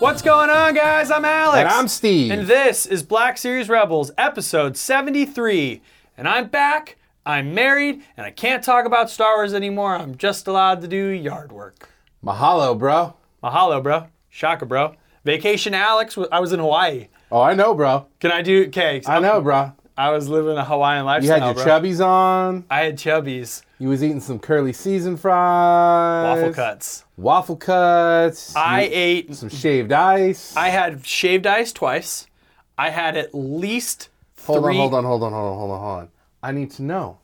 What's going on, guys? I'm Alex. And I'm Steve. And this is Black Series Rebels, episode 73. And I'm back, I'm married, and I can't talk about Star Wars anymore. I'm just allowed to do yard work. Mahalo, bro. Mahalo, bro. Shaka, bro. Vacation Alex, I was in Hawaii. Oh, I know, bro. Can I do, okay. I know, bro. I was living a Hawaiian You lifestyle, had your bro. chubbies on. I had chubbies, You was eating some curly season fries. waffle cuts. Waffle cuts. I you- ate some shaved ice. I had shaved ice twice. I had at least hold three. on, hold on, hold on, hold on, hold on, hold on. I need to know.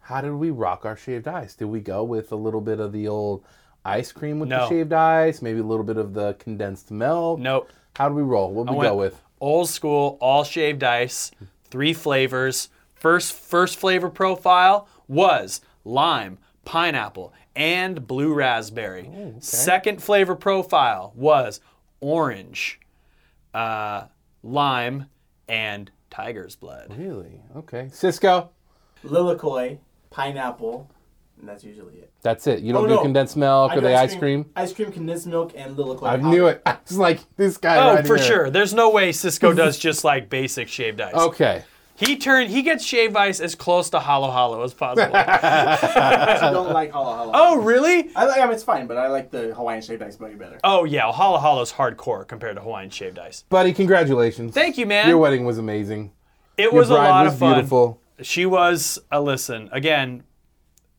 How did we rock our shaved ice? Did we go with a little bit of the old ice cream with No. the shaved ice? Maybe a little bit of the condensed milk? Nope. How did we roll? What did we went go with? Old school, all shaved ice, three flavors. First first flavor profile was lime, pineapple, and blue raspberry. Second flavor profile was orange, uh, lime, and tiger's blood. Really? Okay. Cisco? Lilikoi, pineapple, and that's usually it. That's it. You oh, don't Oh, do no. condensed milk I or the ice cream? Ice cream, condensed milk, and Lilikoi. I knew it. I was like, this guy Oh, right for here. sure. There's no way Cisco does just like basic shaved ice. Okay. He turned he gets shaved ice as close to halo halo as possible. I don't like halo halo. oh, really? I like. I mean, it's fine, but I like the Hawaiian shaved ice way better. Oh yeah, halo halo's hardcore compared to Hawaiian shaved ice. Buddy, congratulations. Thank you, man. Your wedding was amazing. It Your was a lot was of fun. beautiful. She was a listen again,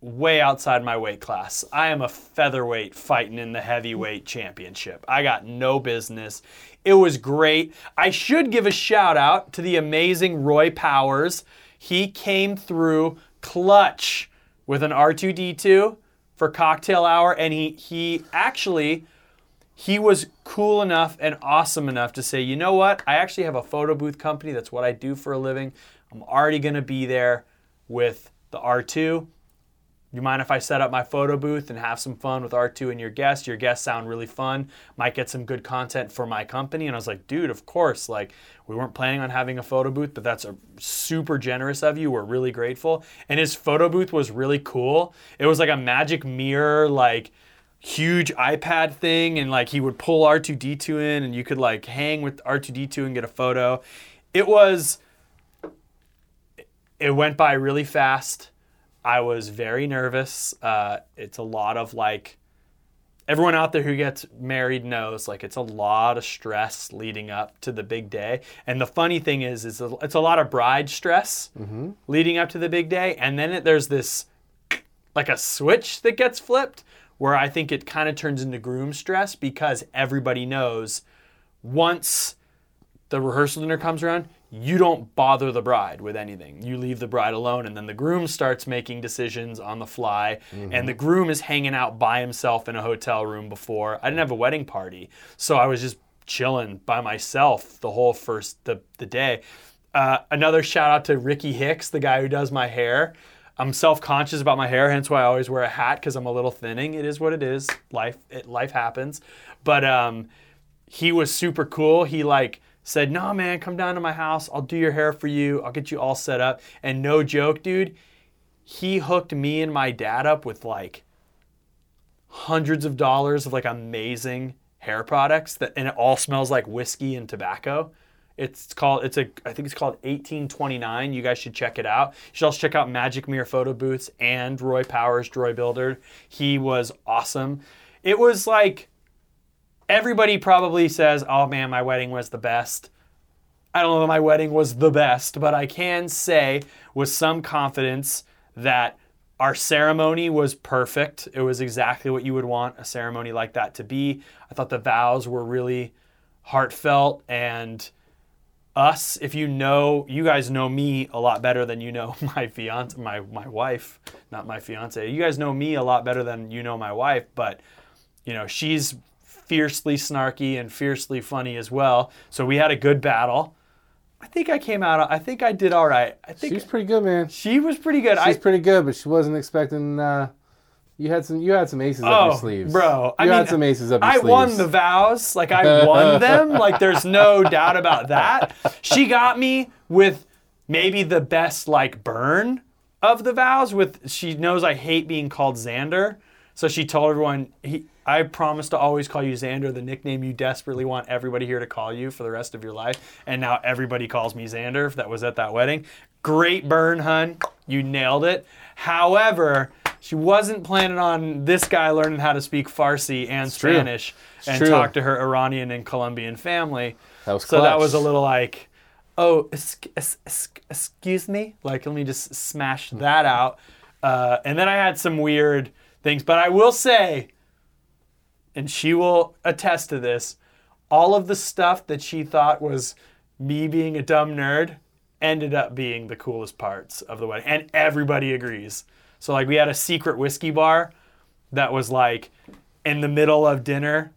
way outside my weight class. I am a featherweight fighting in the heavyweight championship. I got no business. It was great. I should give a shout out to the amazing Roy Powers. He came through clutch with an R2D2 for cocktail hour, and he he actually he was cool enough and awesome enough to say, you know what? I actually have a photo booth company. That's what I do for a living. I'm already going to be there with the R2. You mind if I set up my photo booth and have some fun with R2 and your guests? Your guests sound really fun. Might get some good content for my company. And I was like, dude, of course. Like, we weren't planning on having a photo booth, but that's a super generous of you. We're really grateful. And his photo booth was really cool. It was like a magic mirror, like, huge iPad thing and like he would pull R2D2 in and you could like hang with R2D2 and get a photo. It was it went by really fast. I was very nervous. Uh, it's a lot of like everyone out there who gets married knows like it's a lot of stress leading up to the big day. And the funny thing is, is it's a lot of bride stress leading up to the big day, and then it, there's this like a switch that gets flipped where I think it kind of turns into groom stress because everybody knows once the rehearsal dinner comes around, you don't bother the bride with anything. You leave the bride alone, and then the groom starts making decisions on the fly. And the groom is hanging out by himself in a hotel room before. I didn't have a wedding party, so I was just chilling by myself the whole first the, the day. Uh, another shout out to Ricky Hicks, the guy who does my hair. I'm self-conscious about my hair, hence why I always wear a hat because I'm a little thinning. It is what it is. Life it, life happens. But um, he was super cool. He like said, "No, man, come down to my house. I'll do your hair for you. I'll get you all set up." And no joke, dude, he hooked me and my dad up with like hundreds of dollars of like amazing hair products that and it all smells like whiskey and tobacco. It's called it's a I think it's called 1829. You guys should check it out. You should also check out Magic Mirror Photo Booths and Roy Powers Droid Builder. He was awesome. It was like everybody probably says, "Oh man, my wedding was the best." I don't know that my wedding was the best, but I can say with some confidence that our ceremony was perfect. It was exactly what you would want a ceremony like that to be. I thought the vows were really heartfelt and us if you know you guys know me a lot better than you know my fiance my my wife not my fiance you guys know me a lot better than you know my wife but you know she's fiercely snarky and fiercely funny as well so we had a good battle i think i came out i think i did all right i think She's pretty good, man. she was pretty good She's I, pretty good, but she wasn't expecting. Uh, you had some. You had some aces up Oh, your sleeves, bro! I You mean, had some aces up your sleeves. I sleeves. won the vows. Like I won them. Like there's no doubt about that. She got me with maybe the best like burn of the vows. With she knows I hate being called Xander, So she told everyone, he, I promise to always call you Xander, the nickname you desperately want everybody here to call you for the rest of your life. And now everybody calls me Xander that was at that wedding. Great burn, hun. You nailed it. However, she wasn't planning on this guy learning how to speak Farsi and true. Spanish and true. talk to her Iranian and Colombian family. That was so that was a little like, oh, excuse me. Like, let me just smash that out. Uh, and then I had some weird things, but I will say, and she will attest to this, all of the stuff that she thought was me being a dumb nerd ended up being the coolest parts of the wedding. And everybody agrees. So, like, we had a secret whiskey bar that was like in the middle of dinner.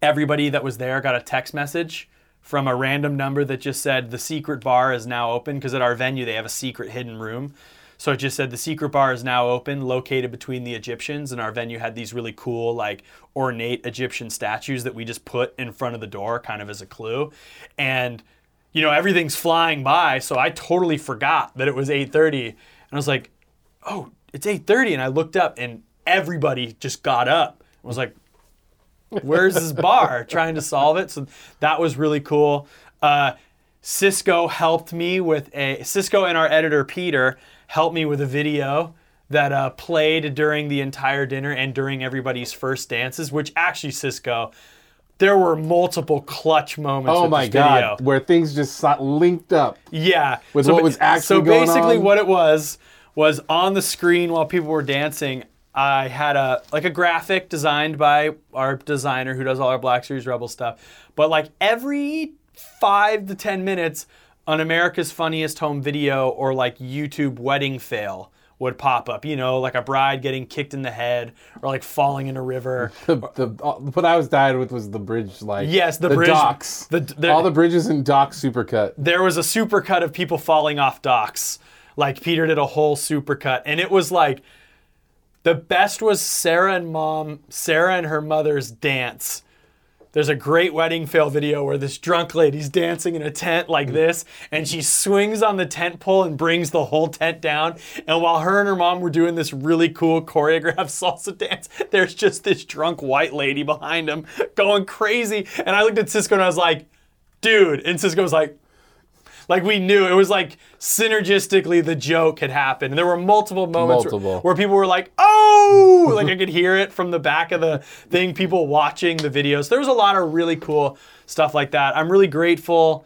Everybody that was there got a text message from a random number that just said the secret bar is now open because at our venue they have a secret hidden room. So it just said the secret bar is now open, located between the Egyptians, and our venue had these really cool, like ornate Egyptian statues that we just put in front of the door, kind of as a clue. And you know everything's flying by, so I totally forgot that it was 8:30, and I was like, "Oh, it's 8:30," and I looked up, and everybody just got up. I was like, where's this bar? Trying to solve it. So that was really cool. Uh, cisco helped me with a cisco and our editor peter helped me with a video that uh, played during the entire dinner and during everybody's first dances which actually cisco there were multiple clutch moments Oh my god, where things just linked up. Yeah. With so, what was actually So going basically, on? what it was was on the screen while people were dancing. I had a like a graphic designed by our designer who does all our Black Series Rebel stuff. But like every five to ten minutes, an America's Funniest Home Video or like YouTube wedding fail would pop up. You know, like a bride getting kicked in the head or like falling in a river. The, the uh, what I was dying with was the bridge, like Yes, the bridge- docks, the- the- all the bridges and docks supercut. there was a supercut of people falling off docks. Like Peter did a whole supercut, and it was like the best was Sarah and mom, Sarah and her mother's dance. There's a great wedding fail video where this drunk lady's dancing in a tent like mm. this, and she swings on the tent pole and brings the whole tent down. And while her and her mom were doing this really cool choreographed salsa dance, there's just this drunk white lady behind them going crazy. And I looked at Cisco and I was like, dude. And Cisco was like, like we knew it was like synergistically the joke had happened. And there were multiple moments where- Where, people were like, "Oh!" like I could hear it from the back of the thing. People watching the videos. There was a lot of really cool stuff like that. I'm really grateful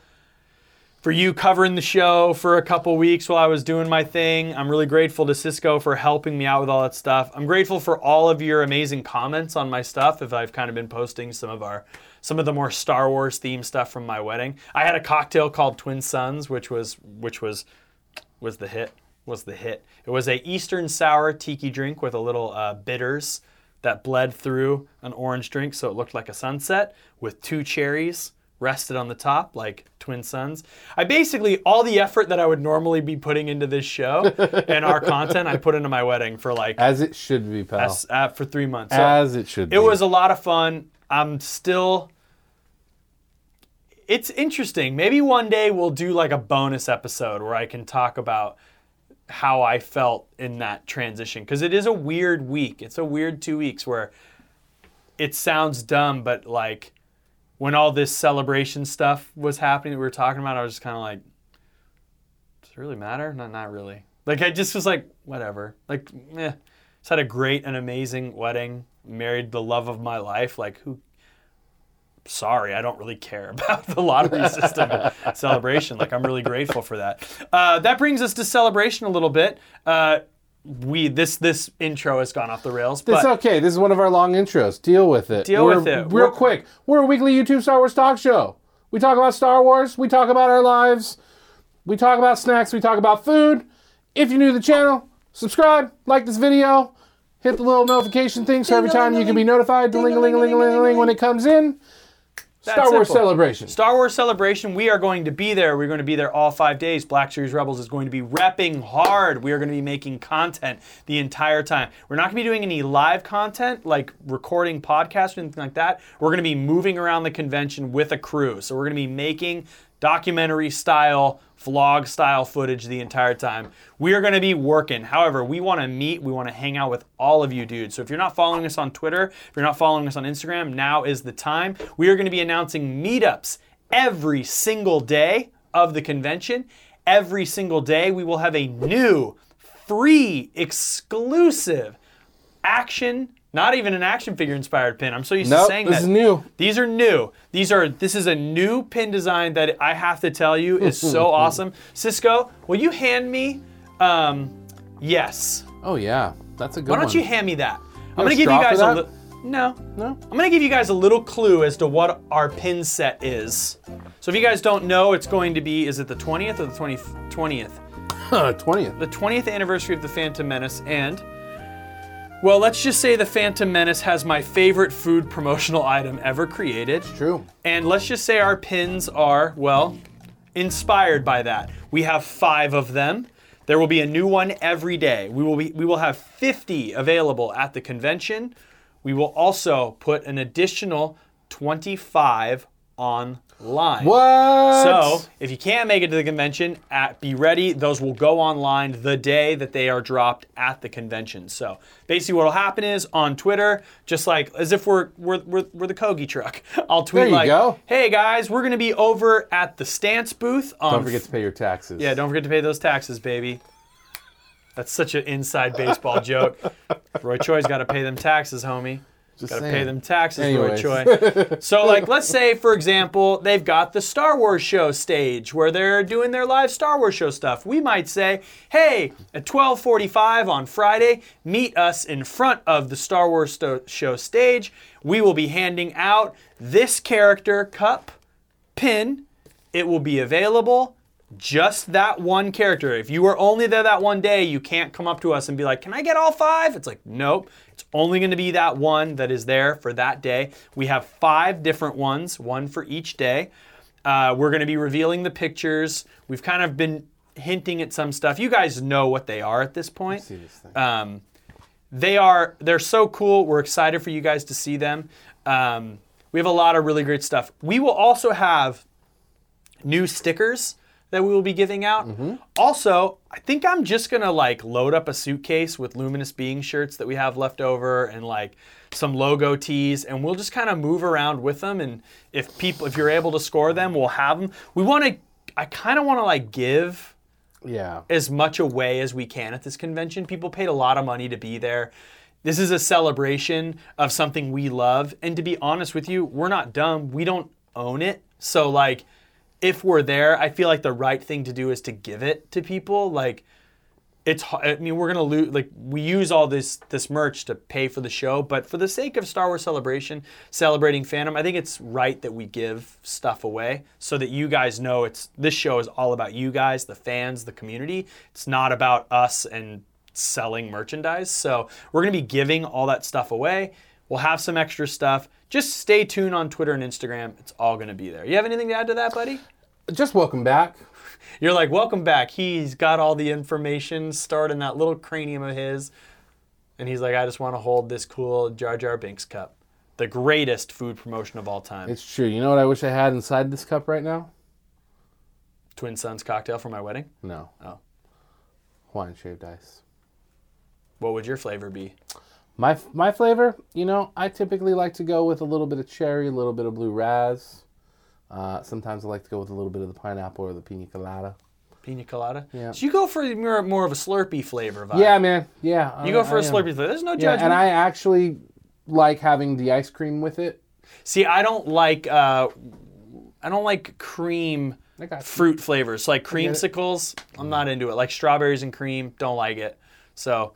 for you covering the show for a couple weeks while I was doing my thing. I'm really grateful to Cisco for helping me out with all that stuff. I'm grateful for all of your amazing comments on my stuff. If I've kind of been posting some of our some of the more Star Wars themed stuff from my wedding. I had a cocktail called Twin Suns, which was which was was the hit. Was the hit. It was a Eastern sour tiki drink with a little uh, bitters that bled through an orange drink, so it looked like a sunset with two cherries rested on the top like twin suns. I basically all the effort that I would normally be putting into this show and our content, I put into my wedding for like As it should be, pal. s- uh, for three months. So As it should be. it was a lot of fun. I'm still. It's interesting. Maybe one day we'll do like a bonus episode where I can talk about how I felt in that transition because it is a weird week. It's a weird two weeks where it sounds dumb, but like when all this celebration stuff was happening that we were talking about, I was just kind of like, does it really matter? Not, not really. Like I just was like, whatever. Like, eh. Just had a great and amazing wedding. Married the love of my life. Like who? Sorry, I don't really care about the lottery system celebration. Like I'm really grateful for that. Uh, that brings us to celebration a little bit. Uh, we this this intro has gone off the rails, It's but okay. This is one of our long intros. Deal with it. Deal We're- with it. Real We're- quick. We're a weekly YouTube Star Wars talk show. We talk about Star Wars. We talk about our lives. We talk about snacks. We talk about food. If you're new to the channel, subscribe, like this video, hit the little notification thing so every time you can be notified, ding a ling a ling a ling a ling when it comes in. Star Wars simple. celebration. Star Wars Celebration, we are going to be there. We're going to be there all five days. Black Series Rebels is going to be repping hard. We are going to be making content the entire time. We're not going to be doing any live content like recording podcasts or anything like that. We're going to be moving around the convention with a crew. So we're going to be making documentary style, vlog style footage the entire time. We are going to be working. However, we want to meet, we want to hang out with all of you dudes. So if you're not following us on Twitter, if you're not following us on Instagram, now is the time. We are going to be announcing meetups every single day of the convention. Every single day, we will have a new, free, exclusive action, not even an action figure inspired pin. I'm so used to Nope, saying this is new. These are new. These are this is a new pin design that I have to tell you is so awesome. Cisco, will you hand me um yes. Oh yeah, that's a good one. Why don't one. you hand me that? I'm going to give you guys a little No. no? I'm to give you guys a little clue as to what our pin set is. So if you guys don't know, it's going to be is it the 20th or the 20, 20th? Twentieth. the 20th anniversary of the Phantom Menace, and well, let's just say the Phantom Menace has my favorite food promotional item ever created. True. And let's just say our pins are, well, inspired by that. We have five of them. There will be a new one every day. We will be, we will have 50 available at the convention. We will also put an additional 25 online. What? So, if you can't make it to the convention, at, be ready. Those will go online the day that they are dropped at the convention. So, basically, what will happen is on Twitter, just like as if we're we're, we're, we're the Kogi truck, I'll tweet like, go. "Hey guys, we're gonna be over at the Stance booth on don't forget to pay your taxes. yeah, don't forget to pay those taxes, baby." That's such an inside baseball joke. Roy Choi's got to pay them taxes, homie. Just Got to saying. pay them taxes, Anyways. Roy Choi. so, like, let's say, for example, they've got the Star Wars show stage where they're doing their live Star Wars show stuff. We might say, hey, at 12:45 on Friday, meet us in front of the Star Wars show stage. We will be handing out this character cup pin. It will be available. Just that one character. If you were only there that one day, you can't come up to us and be like, Can I get all five? It's like, Nope. Only going to be that one that is there for that day. We have five different ones, one for each day. Uh, we're going to be revealing the pictures. We've kind of been hinting at some stuff. You guys know what they are at this point. See this thing. Um, they are they're so cool. We're excited for you guys to see them. Um, we have a lot of really great stuff. We will also have new stickers that we will be giving out. Mm-hmm. Also, I think I'm just gonna like load up a suitcase with Luminous Being shirts that we have left over and like some logo tees, and we'll just kind of move around with them. And if people, if you're able to score them, we'll have them. We want to. I kind of want to like give yeah. as much away as we can at this convention. People paid a lot of money to be there. This is a celebration of something we love. And to be honest with you, we're not dumb. We don't own it. So, like, if we're there, I feel like the right thing to do is to give it to people. Like, it's i mean we're gonna lose like we use all this this merch to pay for the show, but for the sake of Star Wars Celebration, celebrating fandom, I think it's right that we give stuff away so that you guys know it's this show is all about you guys, the fans, the community. It's not about us and selling merchandise. So we're gonna be giving all that stuff away. We'll have some extra stuff. Just stay tuned on Twitter and Instagram. It's all gonna be there. You have anything to add to that, buddy? Just welcome back. You're like, welcome back. He's got all the information stored in that little cranium of his. And he's like, I just want to hold this cool Jar Jar Binks cup. The greatest food promotion of all time. It's true. You know what I wish I had inside this cup right now? Twin Suns cocktail for my wedding. No. Oh. Hawaiian shaved ice. What would your flavor be? My my flavor, you know, I typically like to go with a little bit of cherry, a little bit of blue raz. Uh, sometimes I like to go with a little bit of the pineapple or the pina colada. Pina colada? Yeah. So you go for more, more of a Slurpee flavor vibe. Yeah, man. Yeah. You go for a I am. Slurpee flavor. There's no Yeah, judgment. and I actually like having the ice cream with it. See, I don't like uh, I don't like cream I fruit flavors like get it. creamsicles. I'm not into it. Like strawberries and cream, don't like it. So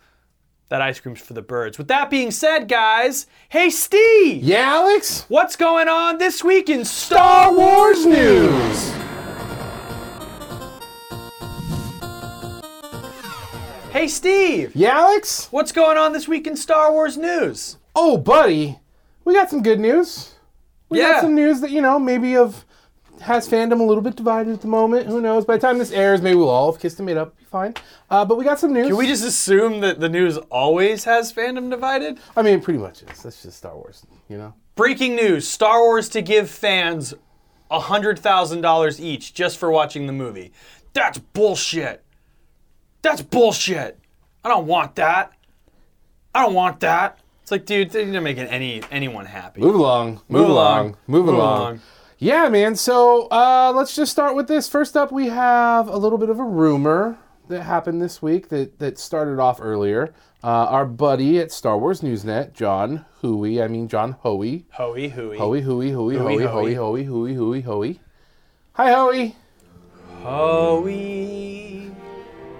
that ice cream's for the birds. With that being said, guys, hey Steve, Yeah, Alex. what's going on this week in Star Wars news? Hey Steve, Yeah, Alex. what's going on this week in Star Wars news? Oh, buddy, we got some good news. We Yeah. got some news that you know maybe of has fandom a little bit divided at the moment. Who knows? By the time this airs, maybe we'll all have kissed and made up. Be fine. Uh, but we got some news. Can we just assume that the news always has fandom divided? I mean, it pretty much is. That's just Star Wars. You know. Breaking news Star Wars to give fans $100,000 each just for watching the movie. That's bullshit. That's bullshit. I don't want that. I don't want that. It's like, dude, they're not making any anyone happy. Move along. Move, along. Move, along. Yeah, man. So uh, let's just start with this. First up, we have a little bit of a rumor that happened this week that, that started off earlier. Uh, our buddy at Star Wars Newsnet, John Hooey, I mean John Hoey. Hoey, hooey. Hoey, Hooey, Hooey, Hoey, Hoey, Hoey, Hooey, Hooey, Hoey. Hi, Hoey. Hoey.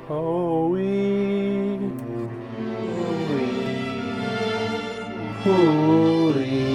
Hoey. Hooey.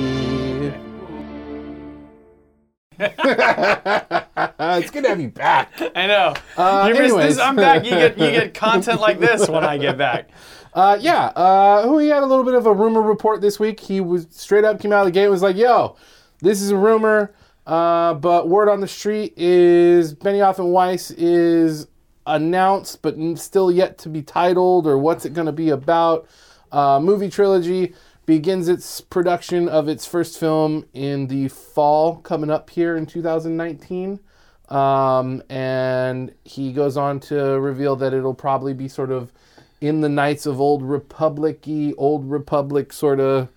it's good to have you back. I know. Uh, you anyways. this. I'm back. You get you get content like this when I get back. Uh, yeah, uh, Hoey had a little bit of a rumor report this week. He was straight up came out of the gate and was like, "Yo, this is a rumor, uh, but word on the street is Benioff and Weiss is announced, but still yet to be titled or what's it going to be about. Uh, movie trilogy begins its production of its first film in the fall coming up here in 2019." Um, and he goes on to reveal that it'll probably be sort of in the Knights of Old Republic-y, Old Republic sort of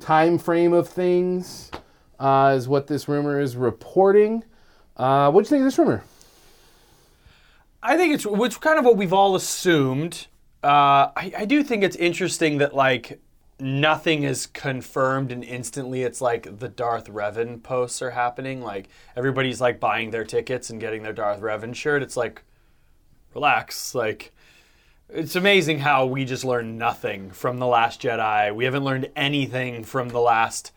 time frame of things, uh, is what this rumor is reporting. Uh, what do you think of this rumor? I think it's which kind of what we've all assumed. Uh, I, I do think it's interesting that like nothing is confirmed and instantly it's like the Darth Revan posts are happening. Like everybody's like buying their tickets and getting their Darth Revan shirt. It's like relax, like. It's amazing how we just learned nothing from The Last Jedi. We haven't learned anything from the last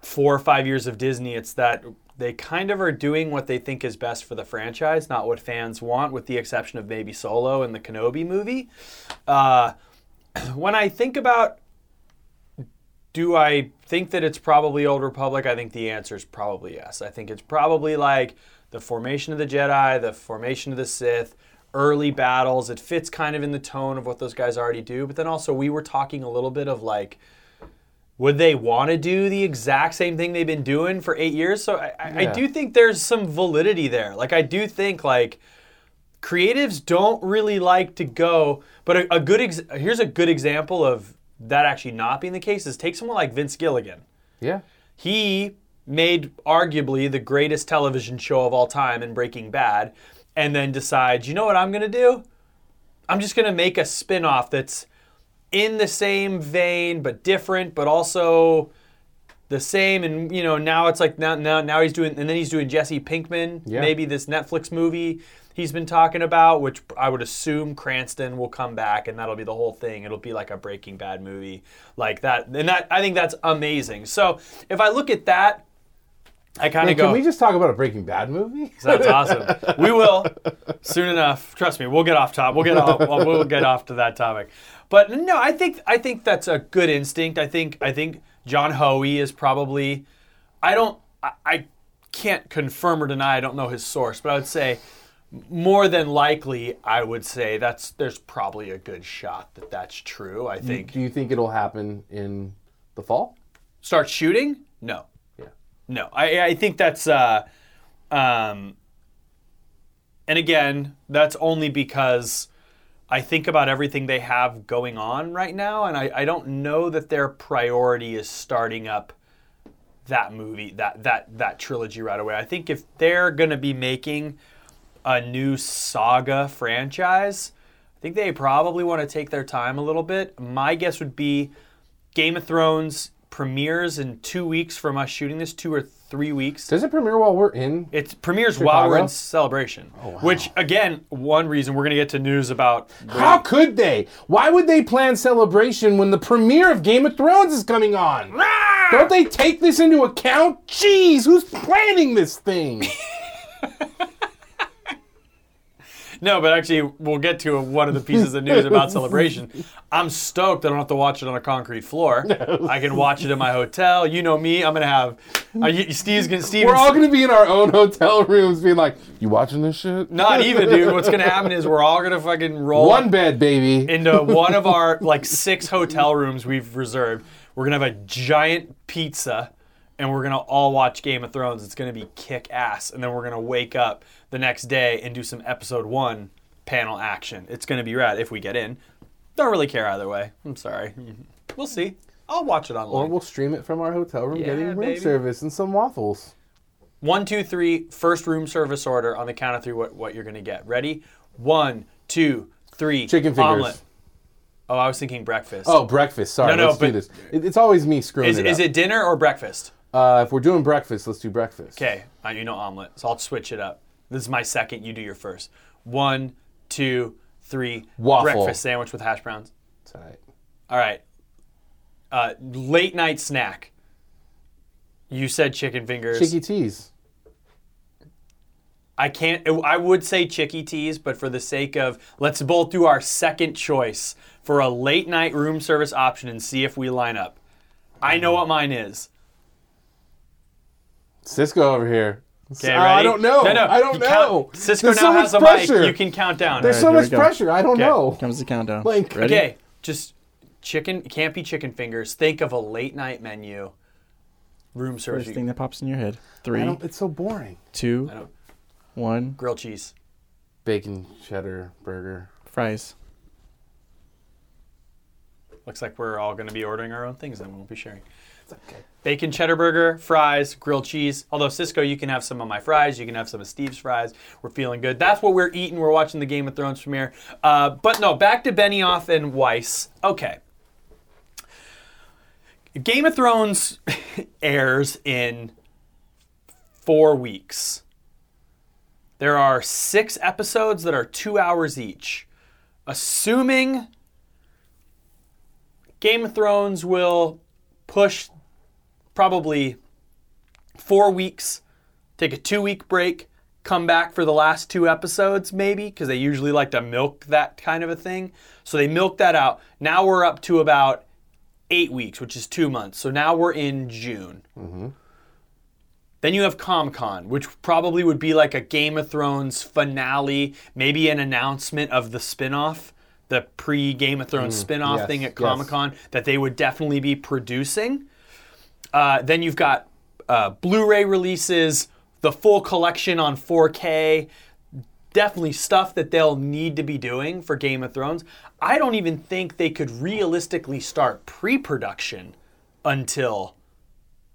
four or five years of Disney. It's that they kind of are doing what they think is best for the franchise, not what fans want, with the exception of maybe Solo and the Kenobi movie. Uh, when I think about do I think that it's probably Old Republic? I think the answer is probably yes. I think it's probably like the formation of the Jedi, the formation of the Sith, early battles. It fits kind of in the tone of what those guys already do. But then also, we were talking a little bit of like, would they want to do the exact same thing they've been doing for eight years? So I, I, I do think there's some validity there. Like, I do think like creatives don't really like to go. But a, a good ex- here's a good example of that actually not being the case is take someone like Vince Gilligan. Yeah. He made arguably the greatest television show of all time in Breaking Bad, and then decides, you know what I'm gonna do? I'm just gonna make a spin-off that's in the same vein but different, but also the same. And you know, now it's like now now now he's doing, and then he's doing Jesse Pinkman, Yeah. maybe this Netflix movie he's been talking about, which I would assume Cranston will come back, and that'll be the whole thing. It'll be like a Breaking Bad movie, like that. And that I think that's amazing. So if I look at that, I kind of go. can we just talk about a Breaking Bad movie? That's awesome. We will soon enough. Trust me, we'll get off top. We'll get off. We'll get off to that topic. But no, I think I think that's a good instinct. I think I think John Hoey is probably. I don't. I, I can't confirm or deny. I don't know his source, but I would say more than likely, I would say that's there's probably a good shot that that's true. I think Do you think it'll happen in the fall? start shooting? No. Yeah. No. I, I think that's uh um and again, that's only because I think about everything they have going on right now, and I, I don't know that their priority is starting up that movie, that that that trilogy right away. I think if they're gonna be making a new saga franchise, I think they probably want to take their time a little bit. My guess would be Game of Thrones premieres in two weeks from us shooting this, two or three weeks. Does it premiere while we're in? It premieres while we're in Chicago? celebration. Oh, which again, one reason we're gonna get to news about How could they? Why would they plan celebration when the premiere of Game of Thrones is coming on? Don't they take this into account? Jeez, who's planning this thing? No, but actually we'll get to one of the pieces of news about celebration. I'm stoked I don't have to watch it on a concrete floor. I can watch it in my hotel. You know me, I'm gonna have uh, you- Steve's gonna Steve's We're all gonna be in our own hotel rooms being like, you watching this shit? not even dude. What's gonna happen is we're all gonna fucking roll One bed, baby. into one of our like six hotel rooms we've reserved. We're gonna have a giant pizza and we're gonna all watch Game of Thrones. It's gonna be kick ass, and then we're gonna wake up the next day and do some episode one panel action. It's gonna be rad if we get in. Don't really care either way. I'm sorry. We'll see. I'll watch it online. Or we'll stream it from our hotel room, Yeah, getting room baby. service and some waffles. One, two, three. First room service order on the count of three. What what you're gonna get? Ready? One, two, three. Chicken fingers. Omelet. Oh, I was thinking breakfast. Oh, breakfast. Sorry, No, no, let's do this. It, it's always me screwing is it is up. it dinner or breakfast? Uh, if we're doing breakfast, let's do breakfast. Okay, uh, you know omelet, so I'll switch it up. This is my second. You do your first. One, two, three. Waffle. Breakfast sandwich with hash browns. Tight. All right. Uh, late night snack. You said chicken fingers. Chicky teas. I can't. I would say chicky teas, but for the sake of let's both do our second choice for a late night room service option and see if we line up. I know what mine is. Cisco over here. Okay, ready? I don't know. No, no. I don't you know. count- Cisco There's now so much has a pressure. mic. You can count down. There's so here we much go. pressure. I don't Okay. know. Comes the countdown. Like- Ready? Okay, just chicken. It can't be chicken fingers. Think of a late night menu. Room service. First thing that pops in your head. I Three, don't, it's so boring. two, don't- one. Grilled cheese. Bacon cheddar burger. Fries. Looks like we're all going to be ordering our own things, and we won't be sharing. Bacon cheddar burger, fries, grilled cheese. Although Cisco, you can have some of my fries. You can have some of Steve's fries. We're feeling good. That's what we're eating. We're watching the Game of Thrones premiere. Uh, but no, back to Benioff and Weiss. Okay. Game of Thrones airs in four weeks. There are six episodes that are two hours each. Assuming Game of Thrones will push probably four weeks, take a two week break, come back for the last two episodes, maybe, because they usually like to milk that kind of a thing. So they milk that out. Now we're up to about eight weeks, which is two months. So now we're in June. Mm-hmm. Then you have Comic Con, which probably would be like a Game of Thrones finale, maybe an announcement of the spin-off, the pre-Game of Thrones mm, spin-off yes, thing at yes. Comic Con that they would definitely be producing. Uh, then you've got uh, Blu-ray releases, the full collection on 4K. Definitely stuff that they'll need to be doing for Game of Thrones. I don't even think they could realistically start pre-production until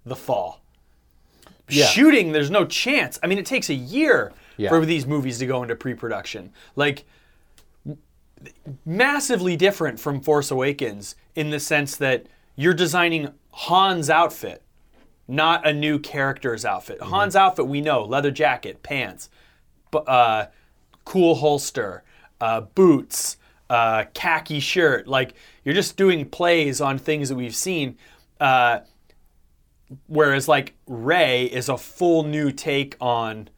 the fall. Yeah. Shooting, there's no chance. I mean, it takes a year Yeah. for these movies to go into pre-production. Like massively different from Force Awakens in the sense that you're designing Han's outfit, not a new character's outfit. Mm-hmm. Han's outfit, we know leather jacket, pants, uh, cool holster, uh, boots, uh, khaki shirt. Like you're just doing plays on things that we've seen. Uh, whereas like Rey is a full new take on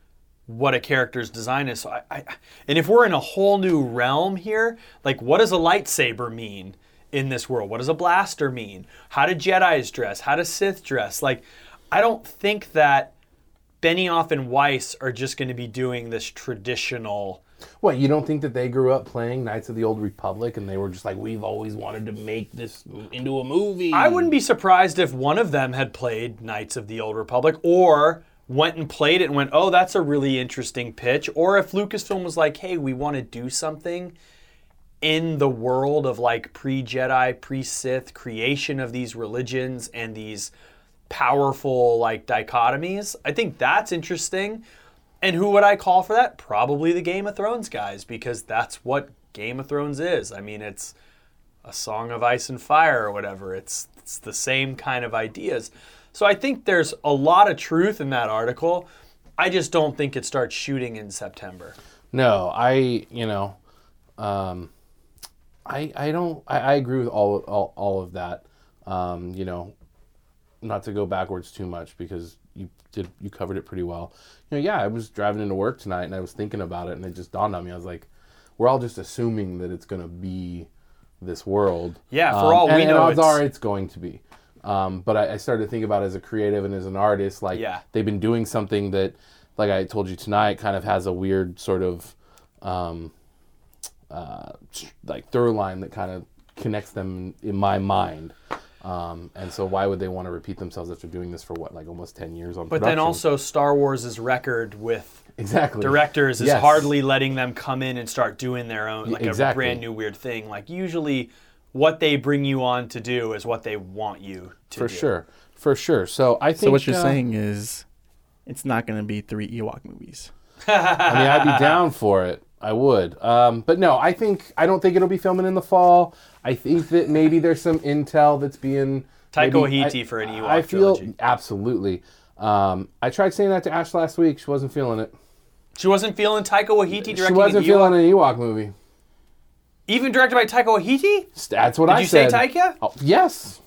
what a character's design is. So I, I, and if we're in a whole new realm here, like what does a lightsaber mean in this world? What does a blaster mean? How do Jedi's dress? How do Sith dress? Like, I don't think that Benioff and Weiss are just going to be doing this traditional. What, you don't think that they grew up playing Knights of the Old Republic and they were just like, we've always wanted to make this into a movie? I wouldn't be surprised if one of them had played Knights of the Old Republic or went and played it and went, oh, that's a really interesting pitch. Or if Lucasfilm was like, hey, we want to do something in the world of like pre Jedi, pre Sith creation of these religions and these powerful like dichotomies. I think that's interesting. And who would I call for that? Probably the Game of Thrones guys, because that's what Game of Thrones is. I mean, it's a song of ice and fire or whatever. It's it's the same kind of ideas. So I think there's a lot of truth in that article. I just don't think it starts shooting in September. No, I, you know, um, I, I don't, I, I agree with all, all, all of that. Um, you know, not to go backwards too much because you did, you covered it pretty well. You know, yeah, I was driving into work tonight and I was thinking about it and it just dawned on me. I was like, we're all just assuming that it's going to be this world. Yeah, for Um, all we and, and know, odds it's- are it's going to be. Um, but I, I started to think about it as a creative and as an artist, like Yeah. they've been doing something that, like I told you tonight, kind of has a weird sort of um, uh, like through line that kind of connects them in my mind. Um, and so why would they want to repeat themselves after doing this for what, like almost ten years on? But then also Star Wars' record with exactly directors is Yes. hardly letting them come in and start doing their own like a brand new weird thing. Like usually what they bring you on to do is what they want you to for do. sure, for sure. So I think. So what you're uh, saying is, it's not going to be three Ewok movies. I mean, I'd be down for it. I would. Um, but no, I think I don't think it'll be filming in the fall. I think that maybe there's some intel that's being Taika Waititi for an Ewok I feel trilogy. absolutely. Um, I tried saying that to Ash last week. She wasn't feeling it. She wasn't feeling Taika Waititi directing She wasn't an feeling an Ewok movie. even directed by Taika Waititi? That's what Did I you say. Taika? Oh, yes.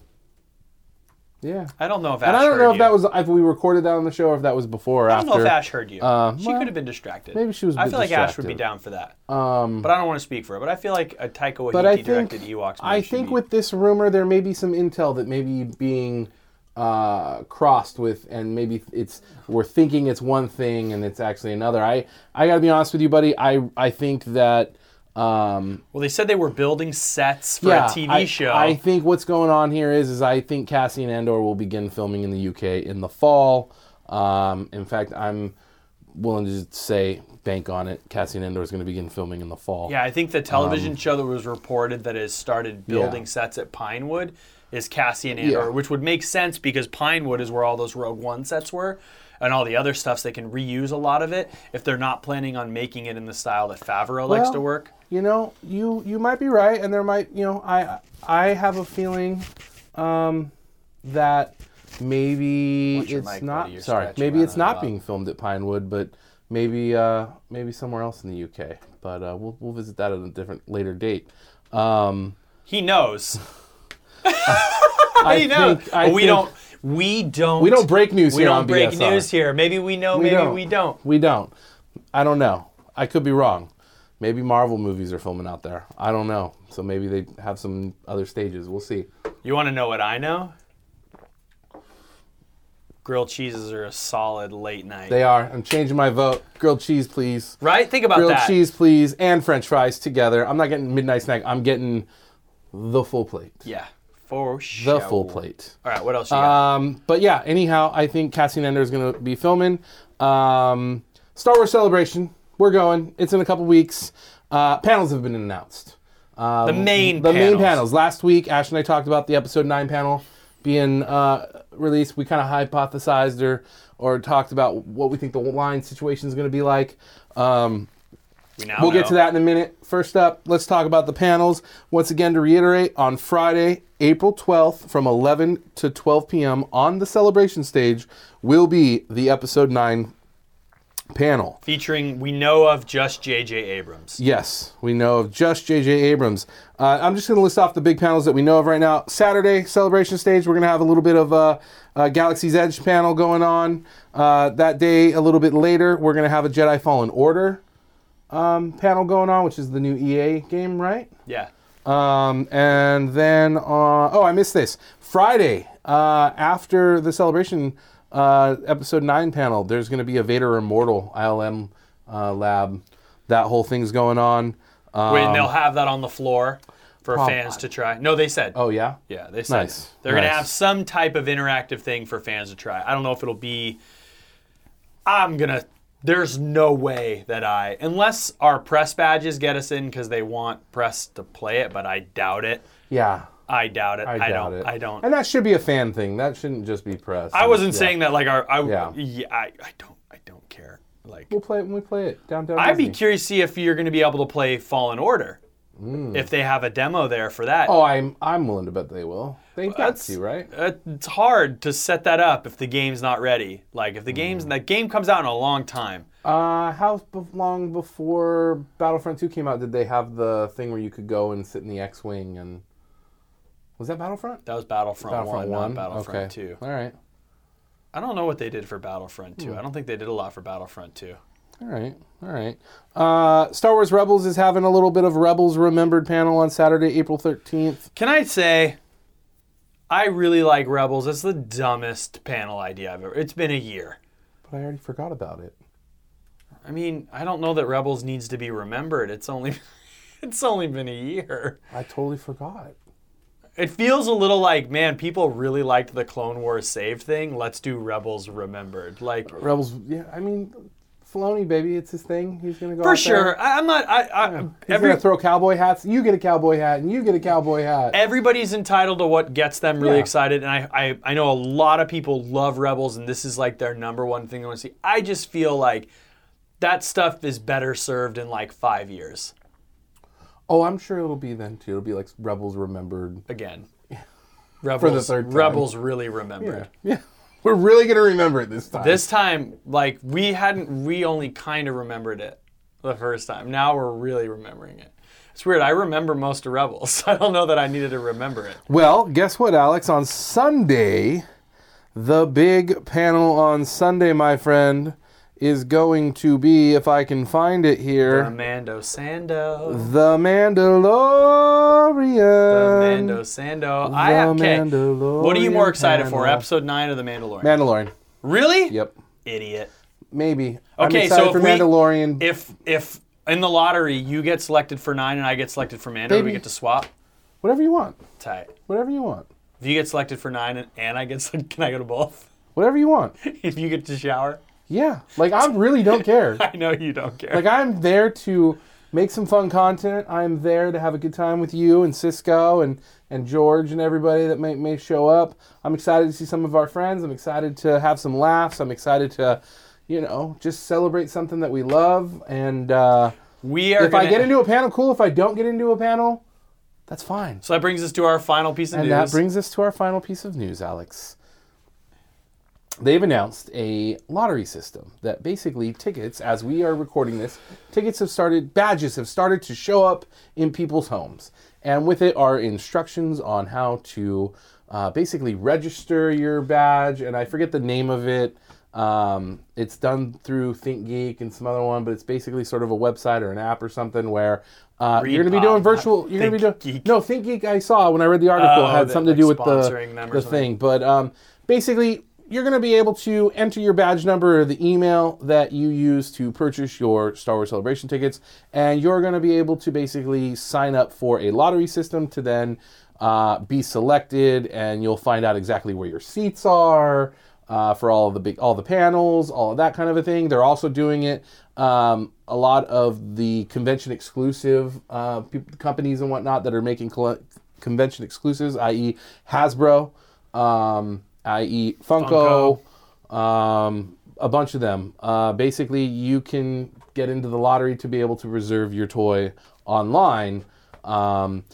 Yeah. I don't know if Ash And I don't know you. if that was if we recorded that on the show or if that was before or I don't after. know if Ash heard you. Uh, she well, could have been distracted. maybe she was a I bit feel like Ash would be distracted. down for that. Um, But I don't want to speak for her. But I feel like a Taika Waititi but I think directed Ewoks movie I should think be- with this rumor there may be some intel that may be being uh, crossed with, and maybe it's we're thinking it's one thing and it's actually another. I I gotta be honest with you, buddy. I I think that. Um, Well, they said they were building sets for yeah, a TV I, show. I think what's going on here is is I think Cassian Andor will begin filming in the UK in the fall. Um, in fact, I'm willing to say bank on it. Cassian Andor is going to begin filming in the fall. yeah, I think the television show that was reported that has started building Um, Yeah. sets at Pinewood is Cassian Andor, Yeah. which would make sense because Pinewood is where all those Rogue One sets were. And all the other stuff, so they can reuse a lot of it if they're not planning on making it in the style that Favreau likes to work. You know, you you might be right, and there might, you know, I I have a feeling um, that maybe it's mic, not. sorry, maybe it's not being filmed at Pinewood, but maybe uh, maybe somewhere else in the UK. But uh, we'll we'll visit that at a different later date. Um, He knows. I he knows. think- I But we think- don't. We don't. We don't break news We here don't on break BSR. news here. Maybe we know. We maybe don't. we don't. We don't. I don't know. I could be wrong. Maybe Marvel movies are filming out there. I don't know. So maybe they have some other stages. We'll see. You want to know what I know? Grilled cheeses are a solid late night. They are. I'm changing my vote. Grilled cheese, please. right? Think about Grilled that. Grilled cheese, please, and French fries together. I'm not getting midnight snack. I'm getting the full plate. Yeah, for sure. The full plate. All right. What else you got? Um, but yeah, anyhow, I think Cassian Andor is going to be filming. Um, Star Wars Celebration. We're going. It's in a couple weeks. Uh, panels have been announced. Um, The main the main panels. panels. Last week, Ash and I talked about the episode nine panel being uh, released. We kind of hypothesized or or talked about what we think the line situation is going to be like. Um, we We'll get to that in a minute. First up, let's talk about the panels. Once again, to reiterate, on Friday, April 12th, from 11 to 12 p.m. on the celebration stage, will be the episode 9 panel. Featuring, we know of just J.J. Abrams. Yes, we know of just J.J. Abrams. Uh, I'm just going to list off the big panels that we know of right now. Saturday, celebration stage, we're going to have a little bit of a, uh, Galaxy's Edge panel going on. Uh, that day, a little bit later, we're going to have a Jedi Fallen Order um, panel going on, which is the new EA game, right? Yeah. Um, and then, uh, oh, I missed this. Friday, uh, after the celebration uh, episode 9 panel, there's going to be a Vader Immortal ILM uh, lab. That whole thing's going on. Um, Wait, and they'll have that on the floor for prob- fans to try. No, they said. oh, yeah? Yeah, they said Nice, they're going to have some type of interactive thing for fans to try. I don't know if it'll be. I'm going to. There's no way that I, unless our press badges get us in because they want press to play it, but I doubt it. Yeah. I doubt it. I, I, doubt don't. it. I don't. And that should be a fan thing. That shouldn't just be press. I wasn't Yeah. saying that like our. I, Yeah. yeah. I, I don't. I don't care. Like We'll play it when we play it Down, downtown. I'd be curious to see if you're going to be able to play Fallen Order. If they have a demo there for that. Oh, I'm I'm willing to bet they will. They've got That's- to, right? It's hard to set that up if the game's not ready. Like if the game's Hmm. that game comes out in a long time. Uh, how long before Battlefront 2 came out did they have the thing where you could go and sit in the X-wing and was that Battlefront? That was Battlefront, Battlefront 1, 1. not Battlefront okay. 2. All right. I don't know what they did for Battlefront Hmm. 2. I don't think they did a lot for Battlefront 2. All right. All right. Uh, Star Wars Rebels is having a little bit of Rebels Remembered panel on Saturday, April 13th. Can I say I really like Rebels. It's the dumbest panel idea I've ever. It's been a year. But I already forgot about it. I mean, I don't know that Rebels needs to be remembered. It's only it's only been a year. I totally forgot. It feels a little like, man, people really liked the Clone Wars saved thing. Let's do Rebels Remembered. Like, Rebels. Yeah, I mean, Filoni, baby, it's his thing. He's gonna go for out there. sure. I, I'm not. I, I, He's every, gonna throw cowboy hats. You get a cowboy hat, and you get a cowboy hat. everybody's entitled to what gets them really Yeah. excited, and I, I, I know a lot of people love Rebels, and this is like their number one thing they want to see. I just feel like that stuff is better served in like five years. Oh, I'm sure it'll be then too. It'll be like Rebels remembered. Again, Rebels, For the third time. Rebels really remembered. Yeah, we're really gonna remember it this time. This time, like we hadn't, we only kind of remembered it the first time. Now we're really remembering it. It's weird. I remember most of Rebels. I don't know that I needed to remember it. Well, guess what, Alex? On Sunday, the big panel on Sunday, my friend, is going to be, if I can find it here, Amando Sando. The Mandalorian. The Mando Sando. I The okay. What are you more Mandalorian excited for. Episode Nine or The Mandalorian? Mandalorian. really? Yep. Idiot. Maybe. Okay, so for if we- Mandalorian. If if in the lottery you get selected for nine and I get selected for Mando, do we get to swap? Whatever you want. Tight. Whatever you want. If you get selected for nine and, and I get selected, can I go to both? Whatever you want. if you get to shower, Yeah. Like I really don't care. I know you don't care. Like I'm there to make some fun content. I'm there to have a good time with you and Cisco and and George and everybody that may may show up. I'm excited to see some of our friends. I'm excited to have some laughs. I'm excited to, you know, just celebrate something that we love. And uh, we are. if I gonna- get into a panel, cool. If I don't get into a panel, that's fine. so that brings us to our final piece of And news. And that brings us to our final piece of news, Alex. They've announced a lottery system that basically tickets, as we are recording this, tickets have started, badges have started to show up in people's homes. And with it are instructions on how to uh, basically register your badge. And I forget the name of it. Um, it's done through ThinkGeek and some other one, but it's basically sort of a website or an app or something where uh, you're going to be doing virtual. You're going to be doing no ThinkGeek. I saw when I read the article Oh, had something to do with the sponsoring them or the thing. But um, basically, you're going to be able to enter your badge number or the email that you use to purchase your Star Wars Celebration tickets, and you're going to be able to basically sign up for a lottery system to then uh, be selected, and you'll find out exactly where your seats are. Uh, for all the big, all the panels, all of that kind of a thing. They're also doing it. Um, a lot of the convention exclusive uh, companies and whatnot that are making colle- convention exclusives, i.e., Hasbro, um, i.e., Funko, um, a bunch of them. Uh, basically, you can get into the lottery to be able to reserve your toy online. Um,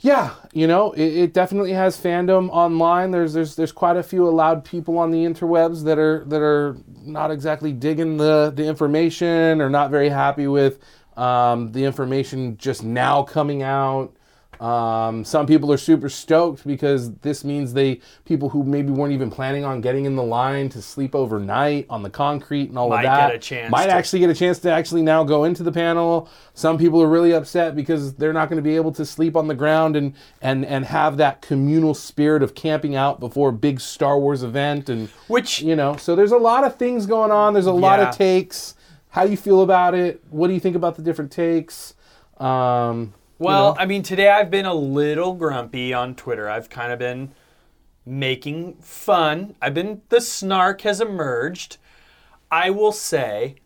yeah, you know, it, it definitely has fandom online. There's there's there's quite a few allowed people on the interwebs that are that are not exactly digging the the information or not very happy with um, the information just now coming out. Um, some people are super stoked because this means they people who maybe weren't even planning on getting in the line to sleep overnight on the concrete and all Might of that get a chance might to- actually get a chance to actually now go into the panel. Some people are really upset because they're not going to be able to sleep on the ground and and and have that communal spirit of camping out before a big Star Wars event and Which you know. So there's a lot of things going on. There's a lot of takes. How do you feel about it? What do you think about the different takes? Um, you Well, know? I mean, today I've been a little grumpy on Twitter. I've kind of been making fun. I've been the snark has emerged. I will say,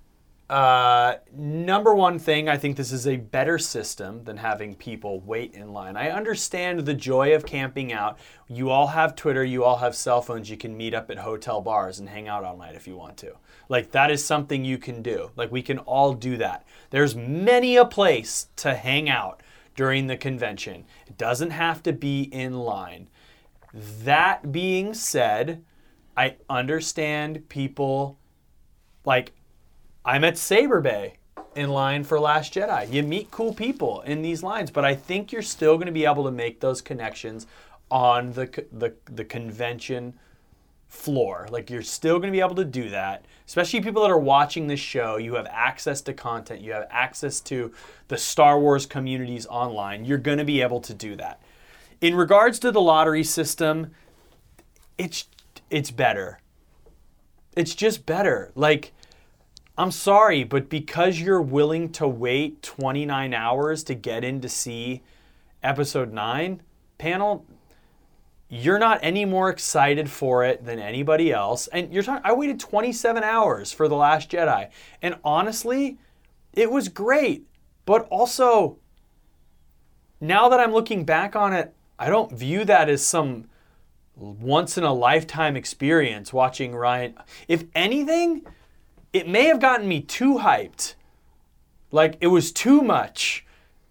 uh, number one thing, I think this is a better system than having people wait in line. I understand the joy of camping out. You all have Twitter, you all have cell phones, you can meet up at hotel bars and hang out all night if you want to. Like that is something you can do. Like we can all do that. There's many a place to hang out during the convention. It doesn't have to be in line. That being said, I understand people like I'm at Saber Bay in line for Last Jedi. You meet cool people in these lines, but I think you're still going to be able to make those connections on the the the convention floor. Like you're still going to be able to do that. Especially people that are watching this show, you have access to content, you have access to the Star Wars communities online. You're going to be able to do that. In regards to the lottery system, it's it's better. It's just better. Like I'm sorry, but because you're willing to wait 29 hours to get in to see episode 9, panel you're not any more excited for it than anybody else. And you're talking, I waited 27 hours for The Last Jedi. And honestly, it was great. But also, now that I'm looking back on it, I don't view that as some once in a lifetime experience watching Ryan. If anything, it may have gotten me too hyped. Like it was too much.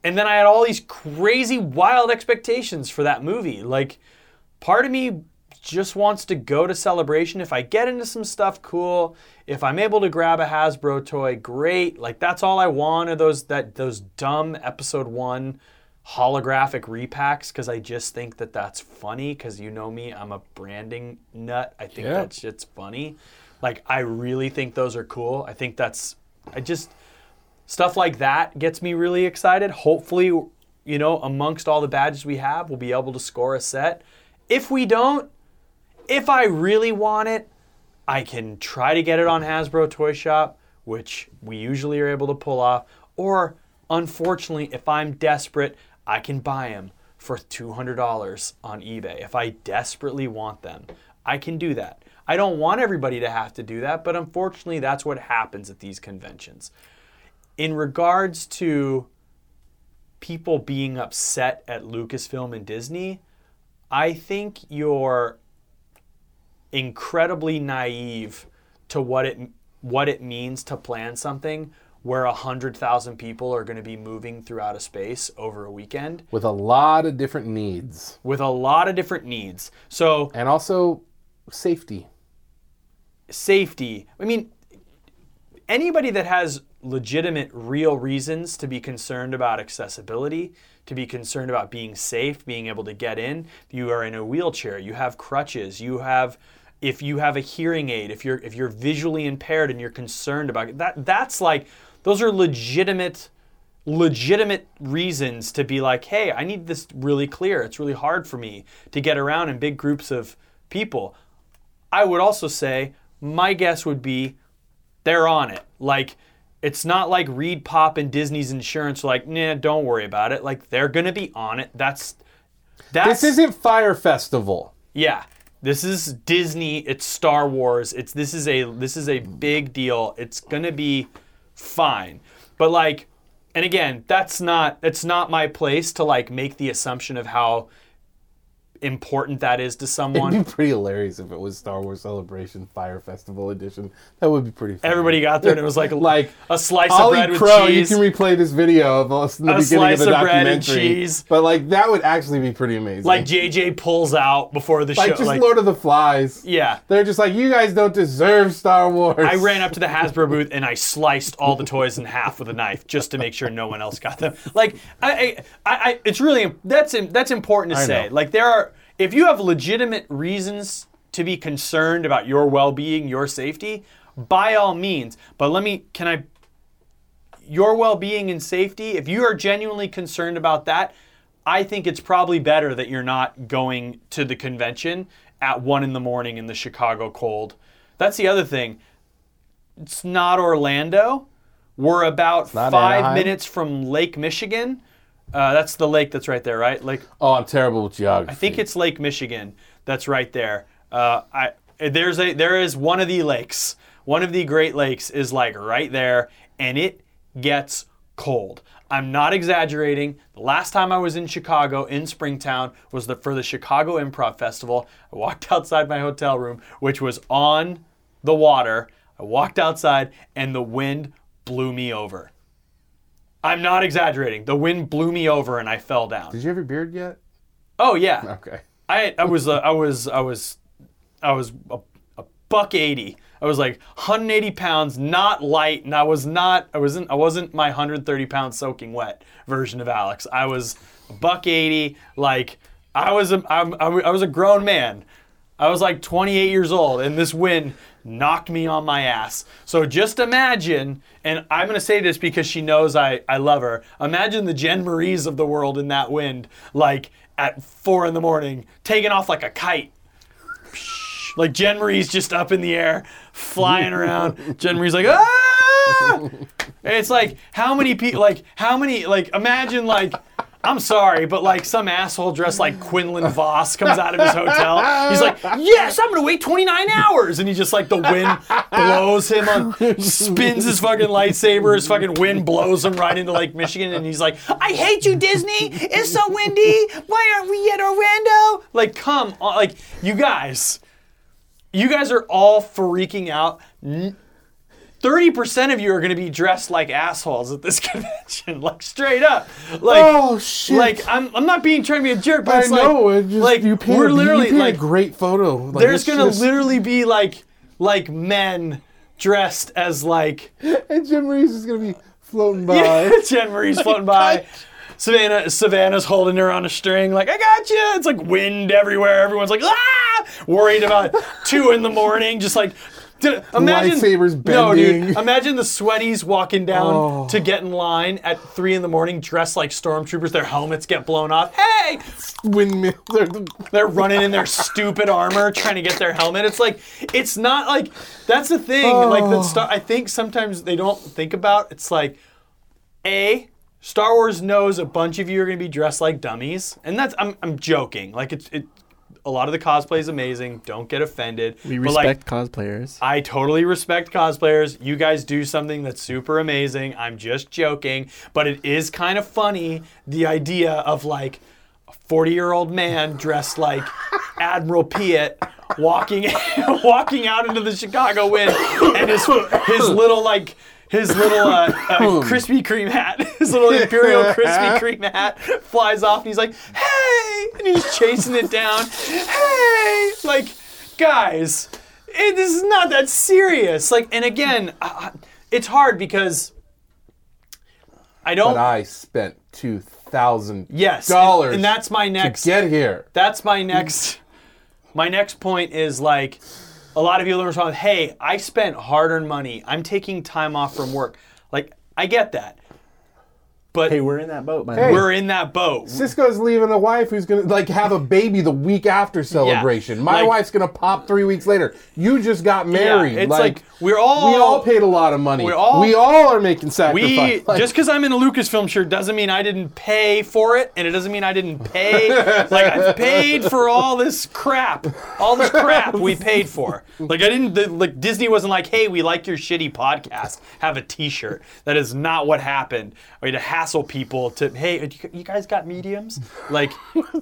And then I had all these crazy wild expectations for that movie. Like part of me just wants to go to celebration if I get into some stuff cool, if I'm able to grab a Hasbro toy, great. Like that's all I want are those that those dumb episode 1 holographic repacks because I just think that that's funny because you know me, I'm a branding nut. I think Yeah. that shit's funny. Like I really think those are cool. I think that's I just stuff like that gets me really excited. Hopefully, you know, amongst all the badges we have, we'll be able to score a set. If we don't, if I really want it, I can try to get it on Hasbro Toy Shop, which we usually are able to pull off. Or, unfortunately, if I'm desperate, I can buy them for $200 on eBay. If I desperately want them, I can do that. I don't want everybody to have to do that, but unfortunately, that's what happens at these conventions. In regards to people being upset at Lucasfilm and Disney, I think you're incredibly naive to what it what it means to plan something where a hundred thousand people are going to be moving throughout a space over a weekend with a lot of different needs with a lot of different needs. So and also safety. safety. I mean, anybody that has legitimate, real reasons to be concerned about accessibility, to be concerned about being safe, being able to get in, you are in a wheelchair, you have crutches, you have. If you have a hearing aid, if you're if you're visually impaired and you're concerned about it, that, that's like those are legitimate legitimate reasons to be like, hey, I need this really clear. It's really hard for me to get around in big groups of people. I would also say my guess would be they're on it. Like it's not like ReedPop and Disney's insurance are like, nah, don't worry about it. Like they're gonna be on it. That's that's This isn't Fyre Festival. yeah. This is Disney. It's Star Wars. It's this is a this is a big deal. It's gonna be fine. But like, and again, that's not it's not my place to like make the assumption of how important that is to someone. It'd be pretty hilarious if it was Star Wars Celebration Fyre Festival edition. That would be pretty. Funny. Everybody got there and it was like a, like a slice of Ollie bread with Crow, cheese. you can replay this video of us in the A beginning of slice the of bread and documentary. cheese. But like that would actually be pretty amazing. like JJ pulls out before the Like show. just like, Lord of the Flies. yeah. They're just like you guys don't deserve Star Wars. I ran up to the Hasbro booth and I sliced all the toys in half with a knife just to make sure no one else got them. Like, I, I, I I- it's really that's that's important to I say. know. Like, there are if you have legitimate reasons to be concerned about your well-being, your safety, by all means. But let me, can I? Your well-being and safety. If you are genuinely concerned about that, I think it's probably better that you're not going to the convention at one in the morning in the Chicago cold. That's the other thing it's not Orlando. We're about not five Anaheim? minutes from Lake Michigan. Uh, that's the lake that's right there, right? Lake. oh, I'm terrible with geography. I think it's Lake Michigan. That's right there. Uh, I there's a there is one of the lakes. One of the Great Lakes is like right there, and it gets cold. I'm not exaggerating. The last time I was in Chicago in Springtown was the, for the Chicago Improv Festival. I walked outside my hotel room, which was on the water. I walked outside, and the wind blew me over. I'm not exaggerating. The wind blew me over, and I fell down. Did you have your beard yet? Oh yeah. Okay. I I was uh, I was I was I was a, a buck eighty. I was like 180 pounds, not light, and I was not I wasn't I wasn't my 130 pound soaking wet version of Alex. I was a buck eighty, like I was a I'm, I was a grown man. I was like 28 years old, and this wind knocked me on my ass. So just imagine, and I'm gonna say this because she knows I, I love her. Imagine the Jen Maries of the world in that wind, like at four in the morning, taking off like a kite. Like Jen Marie's just up in the air, flying around. Jen Marie's like, ah! It's like, how many people, like, how many, like, imagine, like, I'm sorry, but like some asshole dressed like Quinlan Vos comes out of his hotel. He's like, yes, I'm gonna wait 29 hours, and he just like the wind blows him on, spins his fucking lightsaber, his fucking wind blows him right into Lake Michigan, and he's like, I hate you, Disney. It's so windy. Why aren't we at Orlando? Like, come on, like you guys, you guys are all freaking out. 30% of you are going to be dressed like assholes at this convention, like straight up. Like, Oh, shit. Like, I'm, I'm not being trying to be a jerk, but I it's know. like, it just, like you painted, we're literally you like, a great photo. Like, there's going to just- literally be like, like men dressed as like, And Jen Marie's is gonna be floating by. yeah, Jen Marie's floating by. Savannah, Savannah's holding her on a string, like I got you. It's like wind everywhere. Everyone's like ah, worried about two in the morning, just like. Imagine Lightsabers No, dude. Imagine the sweaties walking down Oh. to get in line at three in the morning, dressed like stormtroopers. Their helmets get blown off. Hey, Windmill. They're the- they're running in their stupid armor trying to get their helmet. It's like it's not like that's the thing. Like Oh. that Star, I think sometimes they don't think about. It's like a Star Wars knows a bunch of you are going to be dressed like dummies, and that's I'm I'm joking. Like it's it. A lot of the cosplay is amazing. Don't get offended. We But, like, respect cosplayers. I totally respect cosplayers. You guys do something that's super amazing. I'm just joking, but it is kind of funny the idea of like a 40 year old man dressed like Admiral Piet walking walking out into the Chicago wind and his his little like his little uh, uh, Krispy Kreme hat, his little Imperial Krispy Kreme hat flies off, and he's like, "Hey!" and he's chasing it down. Hey, like, guys, it, this is not that serious. Like, and again, uh, it's hard because I don't. But I spent two thousand yes, dollars, and, that's my to next. get here. that's my next. My next point is like, a lot of people are respond, "Hey, I spent hard-earned money. I'm taking time off from work." Like, I get that, but Hey, we're in that boat, man. Hey. we're in that boat. Cisco's leaving a wife who's gonna like have a baby the week after celebration. My like- wife's gonna pop three weeks later. You just got Yeah, married. it's like, we're all we all paid a lot of money. we all- we all are making We sacrifices. Like, just because I'm in a Lucasfilm shirt doesn't mean I didn't pay for it, and it doesn't mean I didn't pay. like I've paid for all this crap, all this crap we paid for. Like I didn't. The, like Disney wasn't like, "Hey, we like your shitty podcast. Have a T-shirt." That is not what happened. I had to hassle people to, "Hey, you- guys got mediums?" Like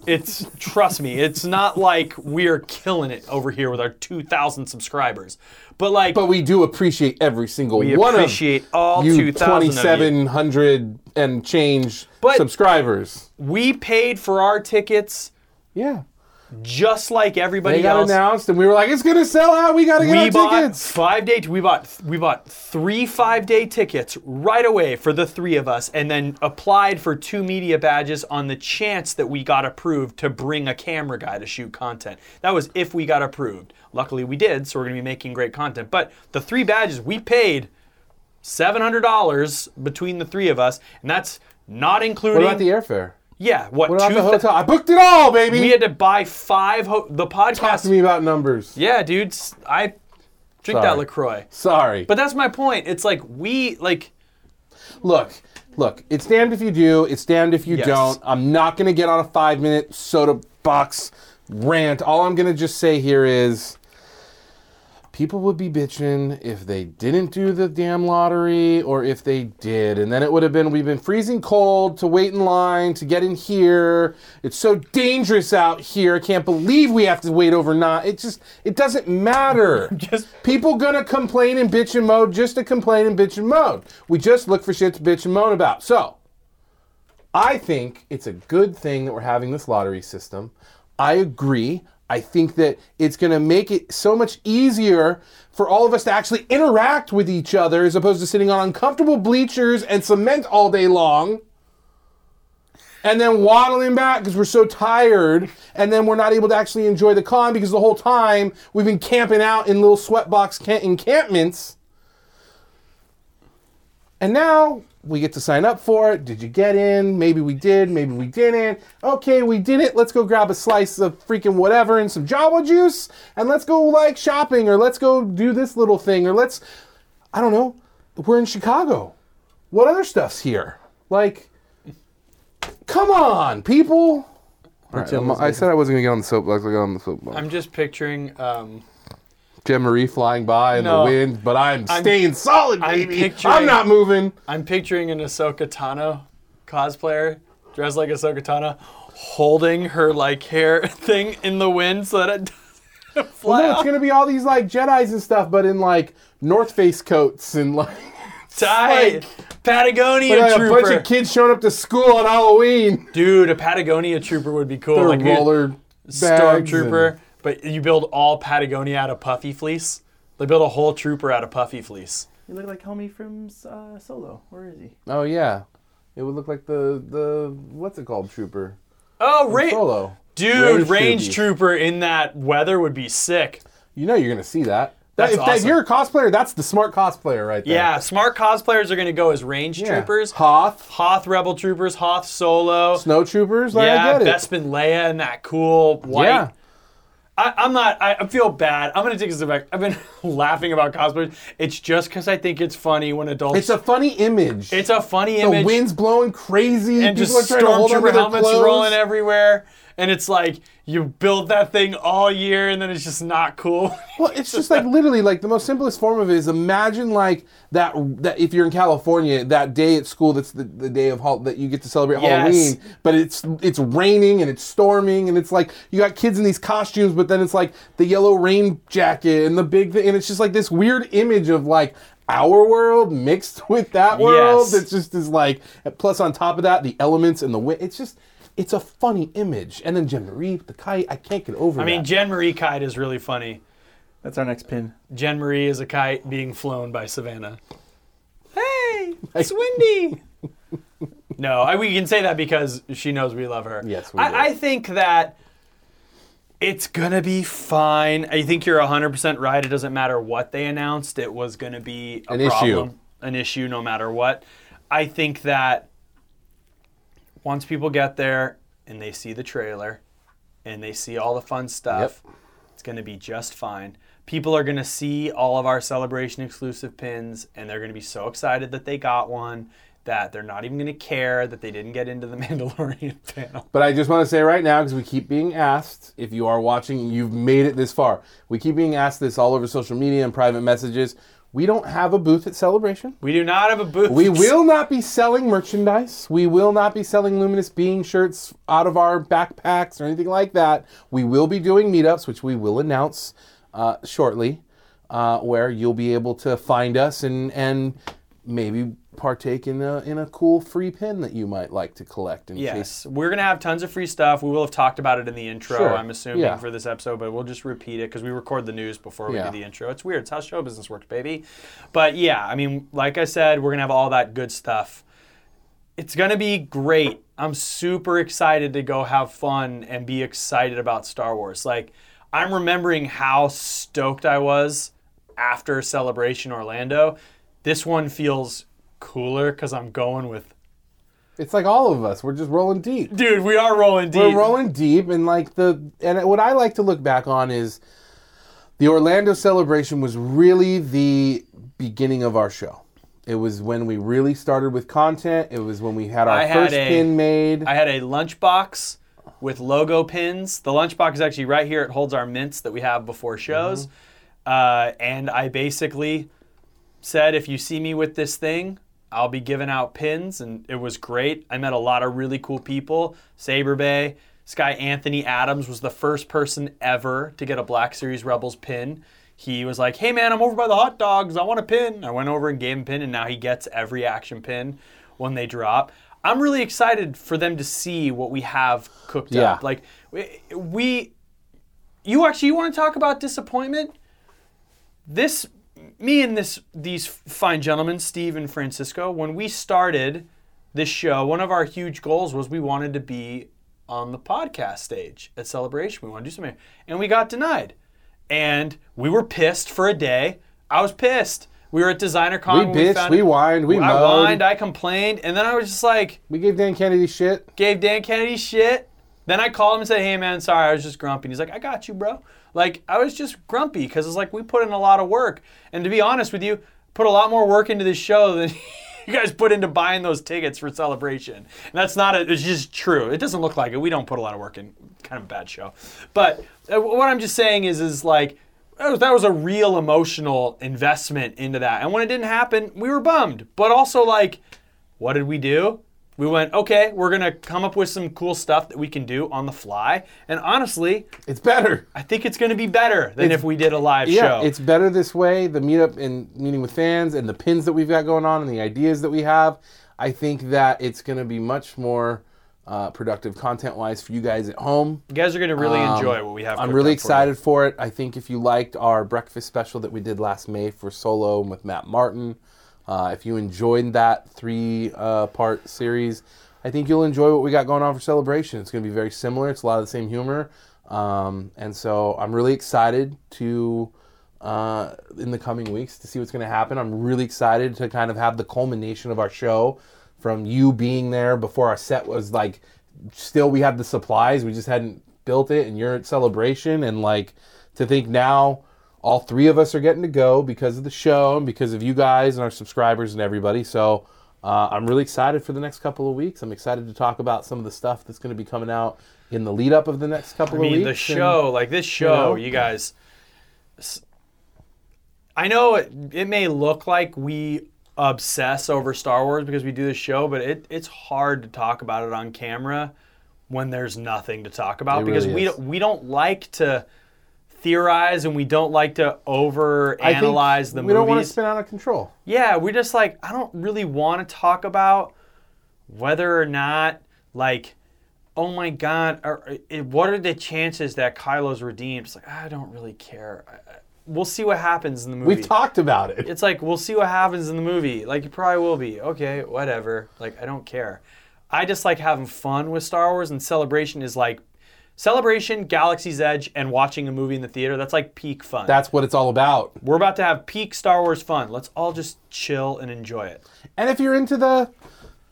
it's trust me, it's not like we're killing it over here with our 2,000 subscribers. But like, but we do appreciate every single we one appreciate of you 2,000 of you. 2,700 and change But- subscribers. we paid for our tickets Yeah. Just like everybody else. They got else. announced, and we were like, "It's gonna sell out. We gotta get we our bought tickets." five day. We bought we bought three five day tickets right away for the three of us, and then applied for two media badges on the chance that we got approved to bring a camera guy to shoot content. That was if we got approved. Luckily, we did, so we're gonna be making great content. But the three badges we paid seven hundred dollars between the three of us, and that's not including. What about the airfare? Yeah what, What about two the hotel? I booked it all, baby. We had to buy five. Ho- the Talk podcast. to me about numbers. Yeah, dude. I drink that LaCroix. Sorry. But that's my point. It's like we like. Look, look, it's damned if you do, it's damned if you Yes. don't. I'm not going to get on a five minute soda box rant. All I'm going to just say here is people would be bitching if they didn't do the damn lottery or if they did. And then it would have been we've been freezing cold to wait in line to get in here. It's so dangerous out here. I can't believe we have to wait overnight. It just it doesn't matter. Just- People gonna complain in bitch and mode just to complain in bitch and mode. We just look for shit to bitch and moan about. So, I think it's a good thing that we're having this lottery system. I agree. I think that it's going to make it so much easier for all of us to actually interact with each other as opposed to sitting on uncomfortable bleachers and cement all day long and then waddling back because we're so tired and then we're not able to actually enjoy the con because the whole time we've been camping out in little sweatbox encampments. And now we get to sign up for it. Did you get in? Maybe we did, maybe we didn't. Okay, we did it. Let's go grab a slice of freaking whatever and some Jawa juice and let's go like shopping or let's go do this little thing or let's I don't know. We're in Chicago. What other stuff's here? Like Come on, people. All right, chill, I'm- let's I go. said I wasn't gonna get on the soapbox. I got on the soapbox. I'm just picturing. Um, Jen Marie flying by in No. the wind, but I'm, I'm- staying solid, I'm baby. I'm not moving. I'm picturing an Ahsoka Tano cosplayer dressed like Ahsoka Tano, holding her like hair thing in the wind so that it doesn't fly no, it's off. gonna be all these like Jedi's and stuff, but in like North Face coats and like, Tight. Patagonia like a trooper. bunch of kids showing up to school on Halloween. Dude, a Patagonia trooper would be cool. Their like a roller bags stormtrooper, and- but you build all Patagonia out of puffy fleece. They build a whole trooper out of puffy fleece. You look like homie from uh, Solo. Where is he? Oh yeah, it would look like the the what's it called trooper Oh, Ra- Solo. dude, Range range, trooper in that weather would be sick. You know you're gonna see that. That- That's if, that- if you're a cosplayer, that's the smart cosplayer right there. Yeah, smart cosplayers are gonna go as range Yeah. troopers. Hoth, Hoth Rebel Troopers, Hoth Solo. snow troopers. Like, yeah, I get it. Bespin Leia and that cool white. Yeah. I, I'm not. I, feel bad. I'm gonna take this back. I've been laughing about cosplayers. It's just because I think it's funny when adults. It's a funny image. It's a funny the image. The wind's blowing crazy. and People just are trying to hold onto stormtrooper their helmets clothes. rolling everywhere. And it's like you build that thing all year, and then it's just not cool. Well, it's just like literally like the most simplest form of it is imagine like that that if you're in California that day at school that's the, the day of that you get to celebrate Yes. Halloween, but it's it's raining and it's storming and it's like you got kids in these costumes, but then it's like the yellow rain jacket and the big thing, and it's just like this weird image of like our world mixed with that world. Yes. That just is like plus on top of that the elements and the wind. It's just it's a funny image, and then Jen Marie the kite. I can't get over. I mean, that. Jen Marie kite is really funny. That's our next pin. Jen Marie is a kite being flown by Savannah. Hey, it's windy. no, I, we can say that because she knows we love her. Yes, we do. I, I think that it's gonna be fine. I think you're 100% right. It doesn't matter what they announced. It was gonna be a An issue. an issue, no matter what. I think that once people get there and they see the trailer and they see all the fun stuff, it's going to be just fine. People are going to see all of our celebration exclusive pins and they're going to be so excited that they got one that they're not even going to care that they didn't get into the Mandalorian panel. But I just want to say right now, because we keep being asked, if you are watching, you've made it this far. We keep being asked this all over social media and private messages. We don't have a booth at Celebration. We do not have a booth. We will not be selling merchandise. We will not be selling Luminous Being shirts out of our backpacks or anything like that. We will be doing meetups, which we will announce uh, shortly, uh, where you'll be able to find us and and maybe partake in a in a cool free pin that you might like to collect in case Yes, we're gonna have tons of free stuff. We will have talked about it in the intro. Sure. I'm assuming Yeah. for this episode, but we'll just repeat it because we record the news before we Yeah. do the intro. It's weird. It's how show business works, baby. But yeah, I mean, like I said, we're gonna have all that good stuff. It's gonna be great. I'm super excited to go have fun and be excited about Star Wars. Like, I'm remembering how stoked I was after Celebration Orlando. This one feels cooler because I'm going with. It's like all of us. We're just rolling deep. Dude, we are rolling deep. We're rolling deep, and like the and what I like to look back on is the Orlando celebration was really the beginning of our show. It was when we really started with content. It was when we had our I had first a- pin made. I had a lunchbox with logo pins. The lunchbox is actually right here. It holds our mints that we have before shows. Uh, and I basically said, if you see me with this thing, I'll be giving out pins. And it was great. I met a lot of really cool people. Saber Bay. This guy, Anthony Adams, was the first person ever to get a Black Series Rebels pin. He was like, hey man, I'm over by the hot dogs. I want a pin. I went over and gave him a pin, and now he gets every action pin when they drop. I'm really excited for them to see what we have cooked Yeah. up. Like we, we you actually you want to talk about disappointment? This me and this these fine gentlemen, Steve and Francisco, when we started this show, one of our huge goals was we wanted to be on the podcast stage at Celebration. We wanted to do something. And we got denied. And we were pissed for a day. I was pissed. We were at Designer Con. we bitched, found we whined, we I moaned. whined, I complained, and then I was just like, we gave Dan Kennedy shit. gave Dan Kennedy shit. Then I called him and said, "Hey man, sorry, I was just grumpy." And he's like, "I got you, bro." Like I was just grumpy because it's like we put in a lot of work, and to be honest with you, put a lot more work into this show than you guys put into buying those tickets for celebration. And that's not a, it's just true. It doesn't look like it. We don't put a lot of work in. Kind of a bad show. But uh, what I'm just saying is, is like, that was- that was a real emotional investment into that. And when it didn't happen, we were bummed. But also, like, what did we do? We went, okay, we're going to come up with some cool stuff that we can do on the fly. And honestly, It's better. I think it's going to be better than It's- if we did a live Yeah, show. it's better this way. The meetup and meeting with fans and the pins that we've got going on and the ideas that we have. I think that it's going to be much more uh, productive content wise for you guys at home. you guys are going to really Um, enjoy what we have. I'm really up for excited for it. I think if you liked our breakfast special that we did last May for Solo and with Matt Martin, uh, if you enjoyed that three uh, part series, I think you'll enjoy what we got going on for Celebration. It's going to be very similar. It's a lot of the same humor. Um, and so I'm really excited to, uh, in the coming weeks, to see what's going to happen. I'm really excited to kind of have the culmination of our show from you being there before our set was like, still we had the supplies, we just hadn't built it, and you're at Celebration. And like, to think now, all three of us are getting to go because of the show and because of you guys and our subscribers and everybody. So uh, I'm really excited for the next couple of weeks. I'm excited to talk about some of the stuff that's going to be coming out in the lead up of the next couple I mean, of weeks. the and- show, like this show, know? you guys. I know it, it may look like we obsess over Star Wars because we do this show, but it, it's hard to talk about it on camera when there's nothing to talk about It because really we don't, we don't like to theorize and we don't like to over analyze the we movies. don't want to spin out of control. Yeah, we're just like, I don't really want to talk about whether or not, like, oh my God, are, eh, what are the chances that Kylo's redeemed? It's like, I don't really care. We'll see what happens in the movie. We've talked about it. it's like, we'll see what happens in the movie. Like, it probably will be. Okay, whatever. Like, I don't care. I just like having fun with Star Wars, and Celebration is like, Celebration, Galaxy's Edge, and watching a movie in the theater, that's like peak fun. That's what it's all about. We're about to have peak Star Wars fun. Let's all just chill and enjoy it. And if you're into the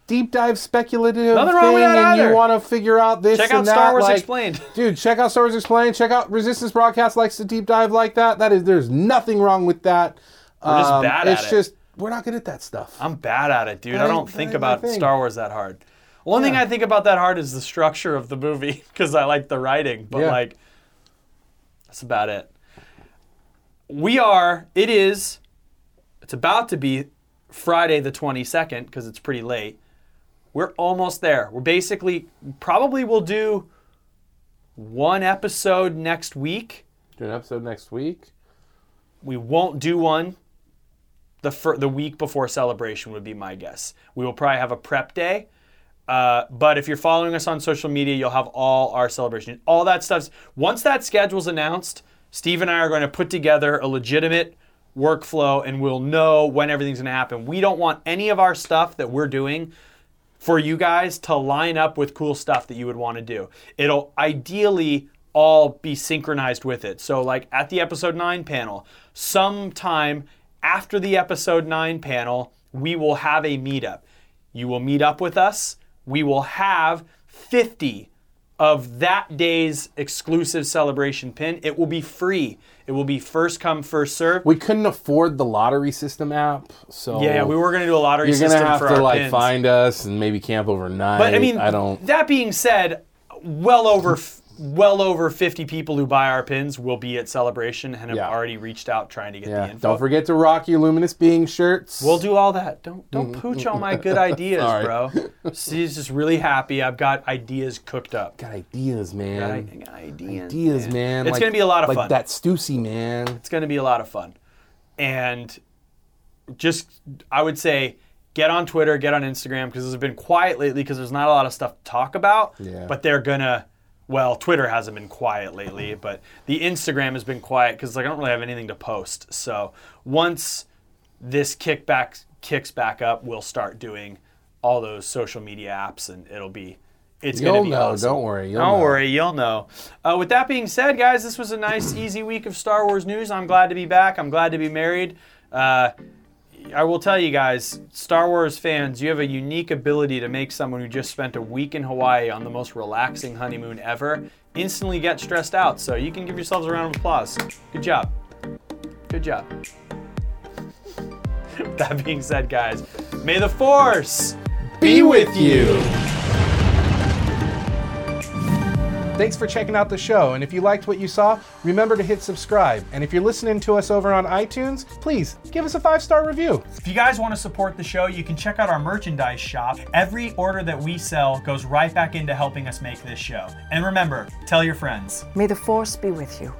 deep dive speculative Nothing thing wrong with that and either. you want to figure out this Check and out that, Star Wars like, Explained. dude, check out Star Wars Explained. Check out Resistance Broadcast likes to deep dive like that. That is, there's nothing wrong with that. We're just um, bad at it's it. just we're not good at that stuff. I'm bad at it, dude. That I ain't- don't that think ain't my about thing. Star Wars that hard. One thing I think about that hard is the structure of the movie because I like the writing, but Yeah. like that's about it. We are. It is. It's about to be Friday the 22nd because it's pretty late. We're almost there. We're basically probably will do one episode next week. Do an episode next week. We won't do one the fir- the week before celebration would be my guess. We will probably have a prep day. Uh, but if you're following us on social media, you'll have all our celebration. All that stuff. Once that schedule's announced, Steve and I are going to put together a legitimate workflow and we'll know when everything's going to happen. We don't want any of our stuff that we're doing for you guys to line up with cool stuff that you would want to do. It'll ideally all be synchronized with it. So, like at the episode 9 panel, sometime after the episode 9 panel, we will have a meetup. You will meet up with us. We will have 50 of that day's exclusive celebration pin. It will be free. It will be first come, first serve. We couldn't afford the lottery system app, so Yeah, we were going to do a lottery You're system gonna have to like pins. find us and maybe camp overnight. But I mean, I don't. That being said, well over well over 50 people who buy our pins will be at celebration and have Yeah. already reached out trying to get the Yeah, info. don't forget to rock your luminous being shirts. We'll do all that. Don't don't mm-hmm. pooch all my good ideas, Sorry. bro. She's just really happy. I've got ideas cooked up. got ideas, man. Got i- ideas, ideas, man. It's Like- gonna be a lot of fun. like fun. that Stussy, man. It's going to be a lot of fun. And just, I would say, get on Twitter, get on Instagram, because it's been quiet lately because there's not a lot of stuff to talk about. Yeah. But they're going to, well, Twitter hasn't been quiet lately, but the Instagram has been quiet because like, I don't really have anything to post. So once this kickback kicks back up, we'll start doing all those social media apps and it'll be. It's You'll gonna be know. awesome. Don't worry. You'll Don't know. worry, you'll know. Uh, with that being said, guys, this was a nice, easy week of Star Wars news. I'm glad to be back. I'm glad to be married. Uh, I will tell you guys, Star Wars fans, you have a unique ability to make someone who just spent a week in Hawaii on the most relaxing honeymoon ever instantly get stressed out. So you can give yourselves a round of applause. Good job. Good job. that being said, guys, May the Force! be with you. Thanks for checking out the show. And if you liked what you saw, remember to hit subscribe. And if you're listening to us over on iTunes, please give us a five star review. If you guys want to support the show, you can check out our merchandise shop. Every order that we sell goes right back into helping us make this show. And remember, tell your friends. May the force be with you.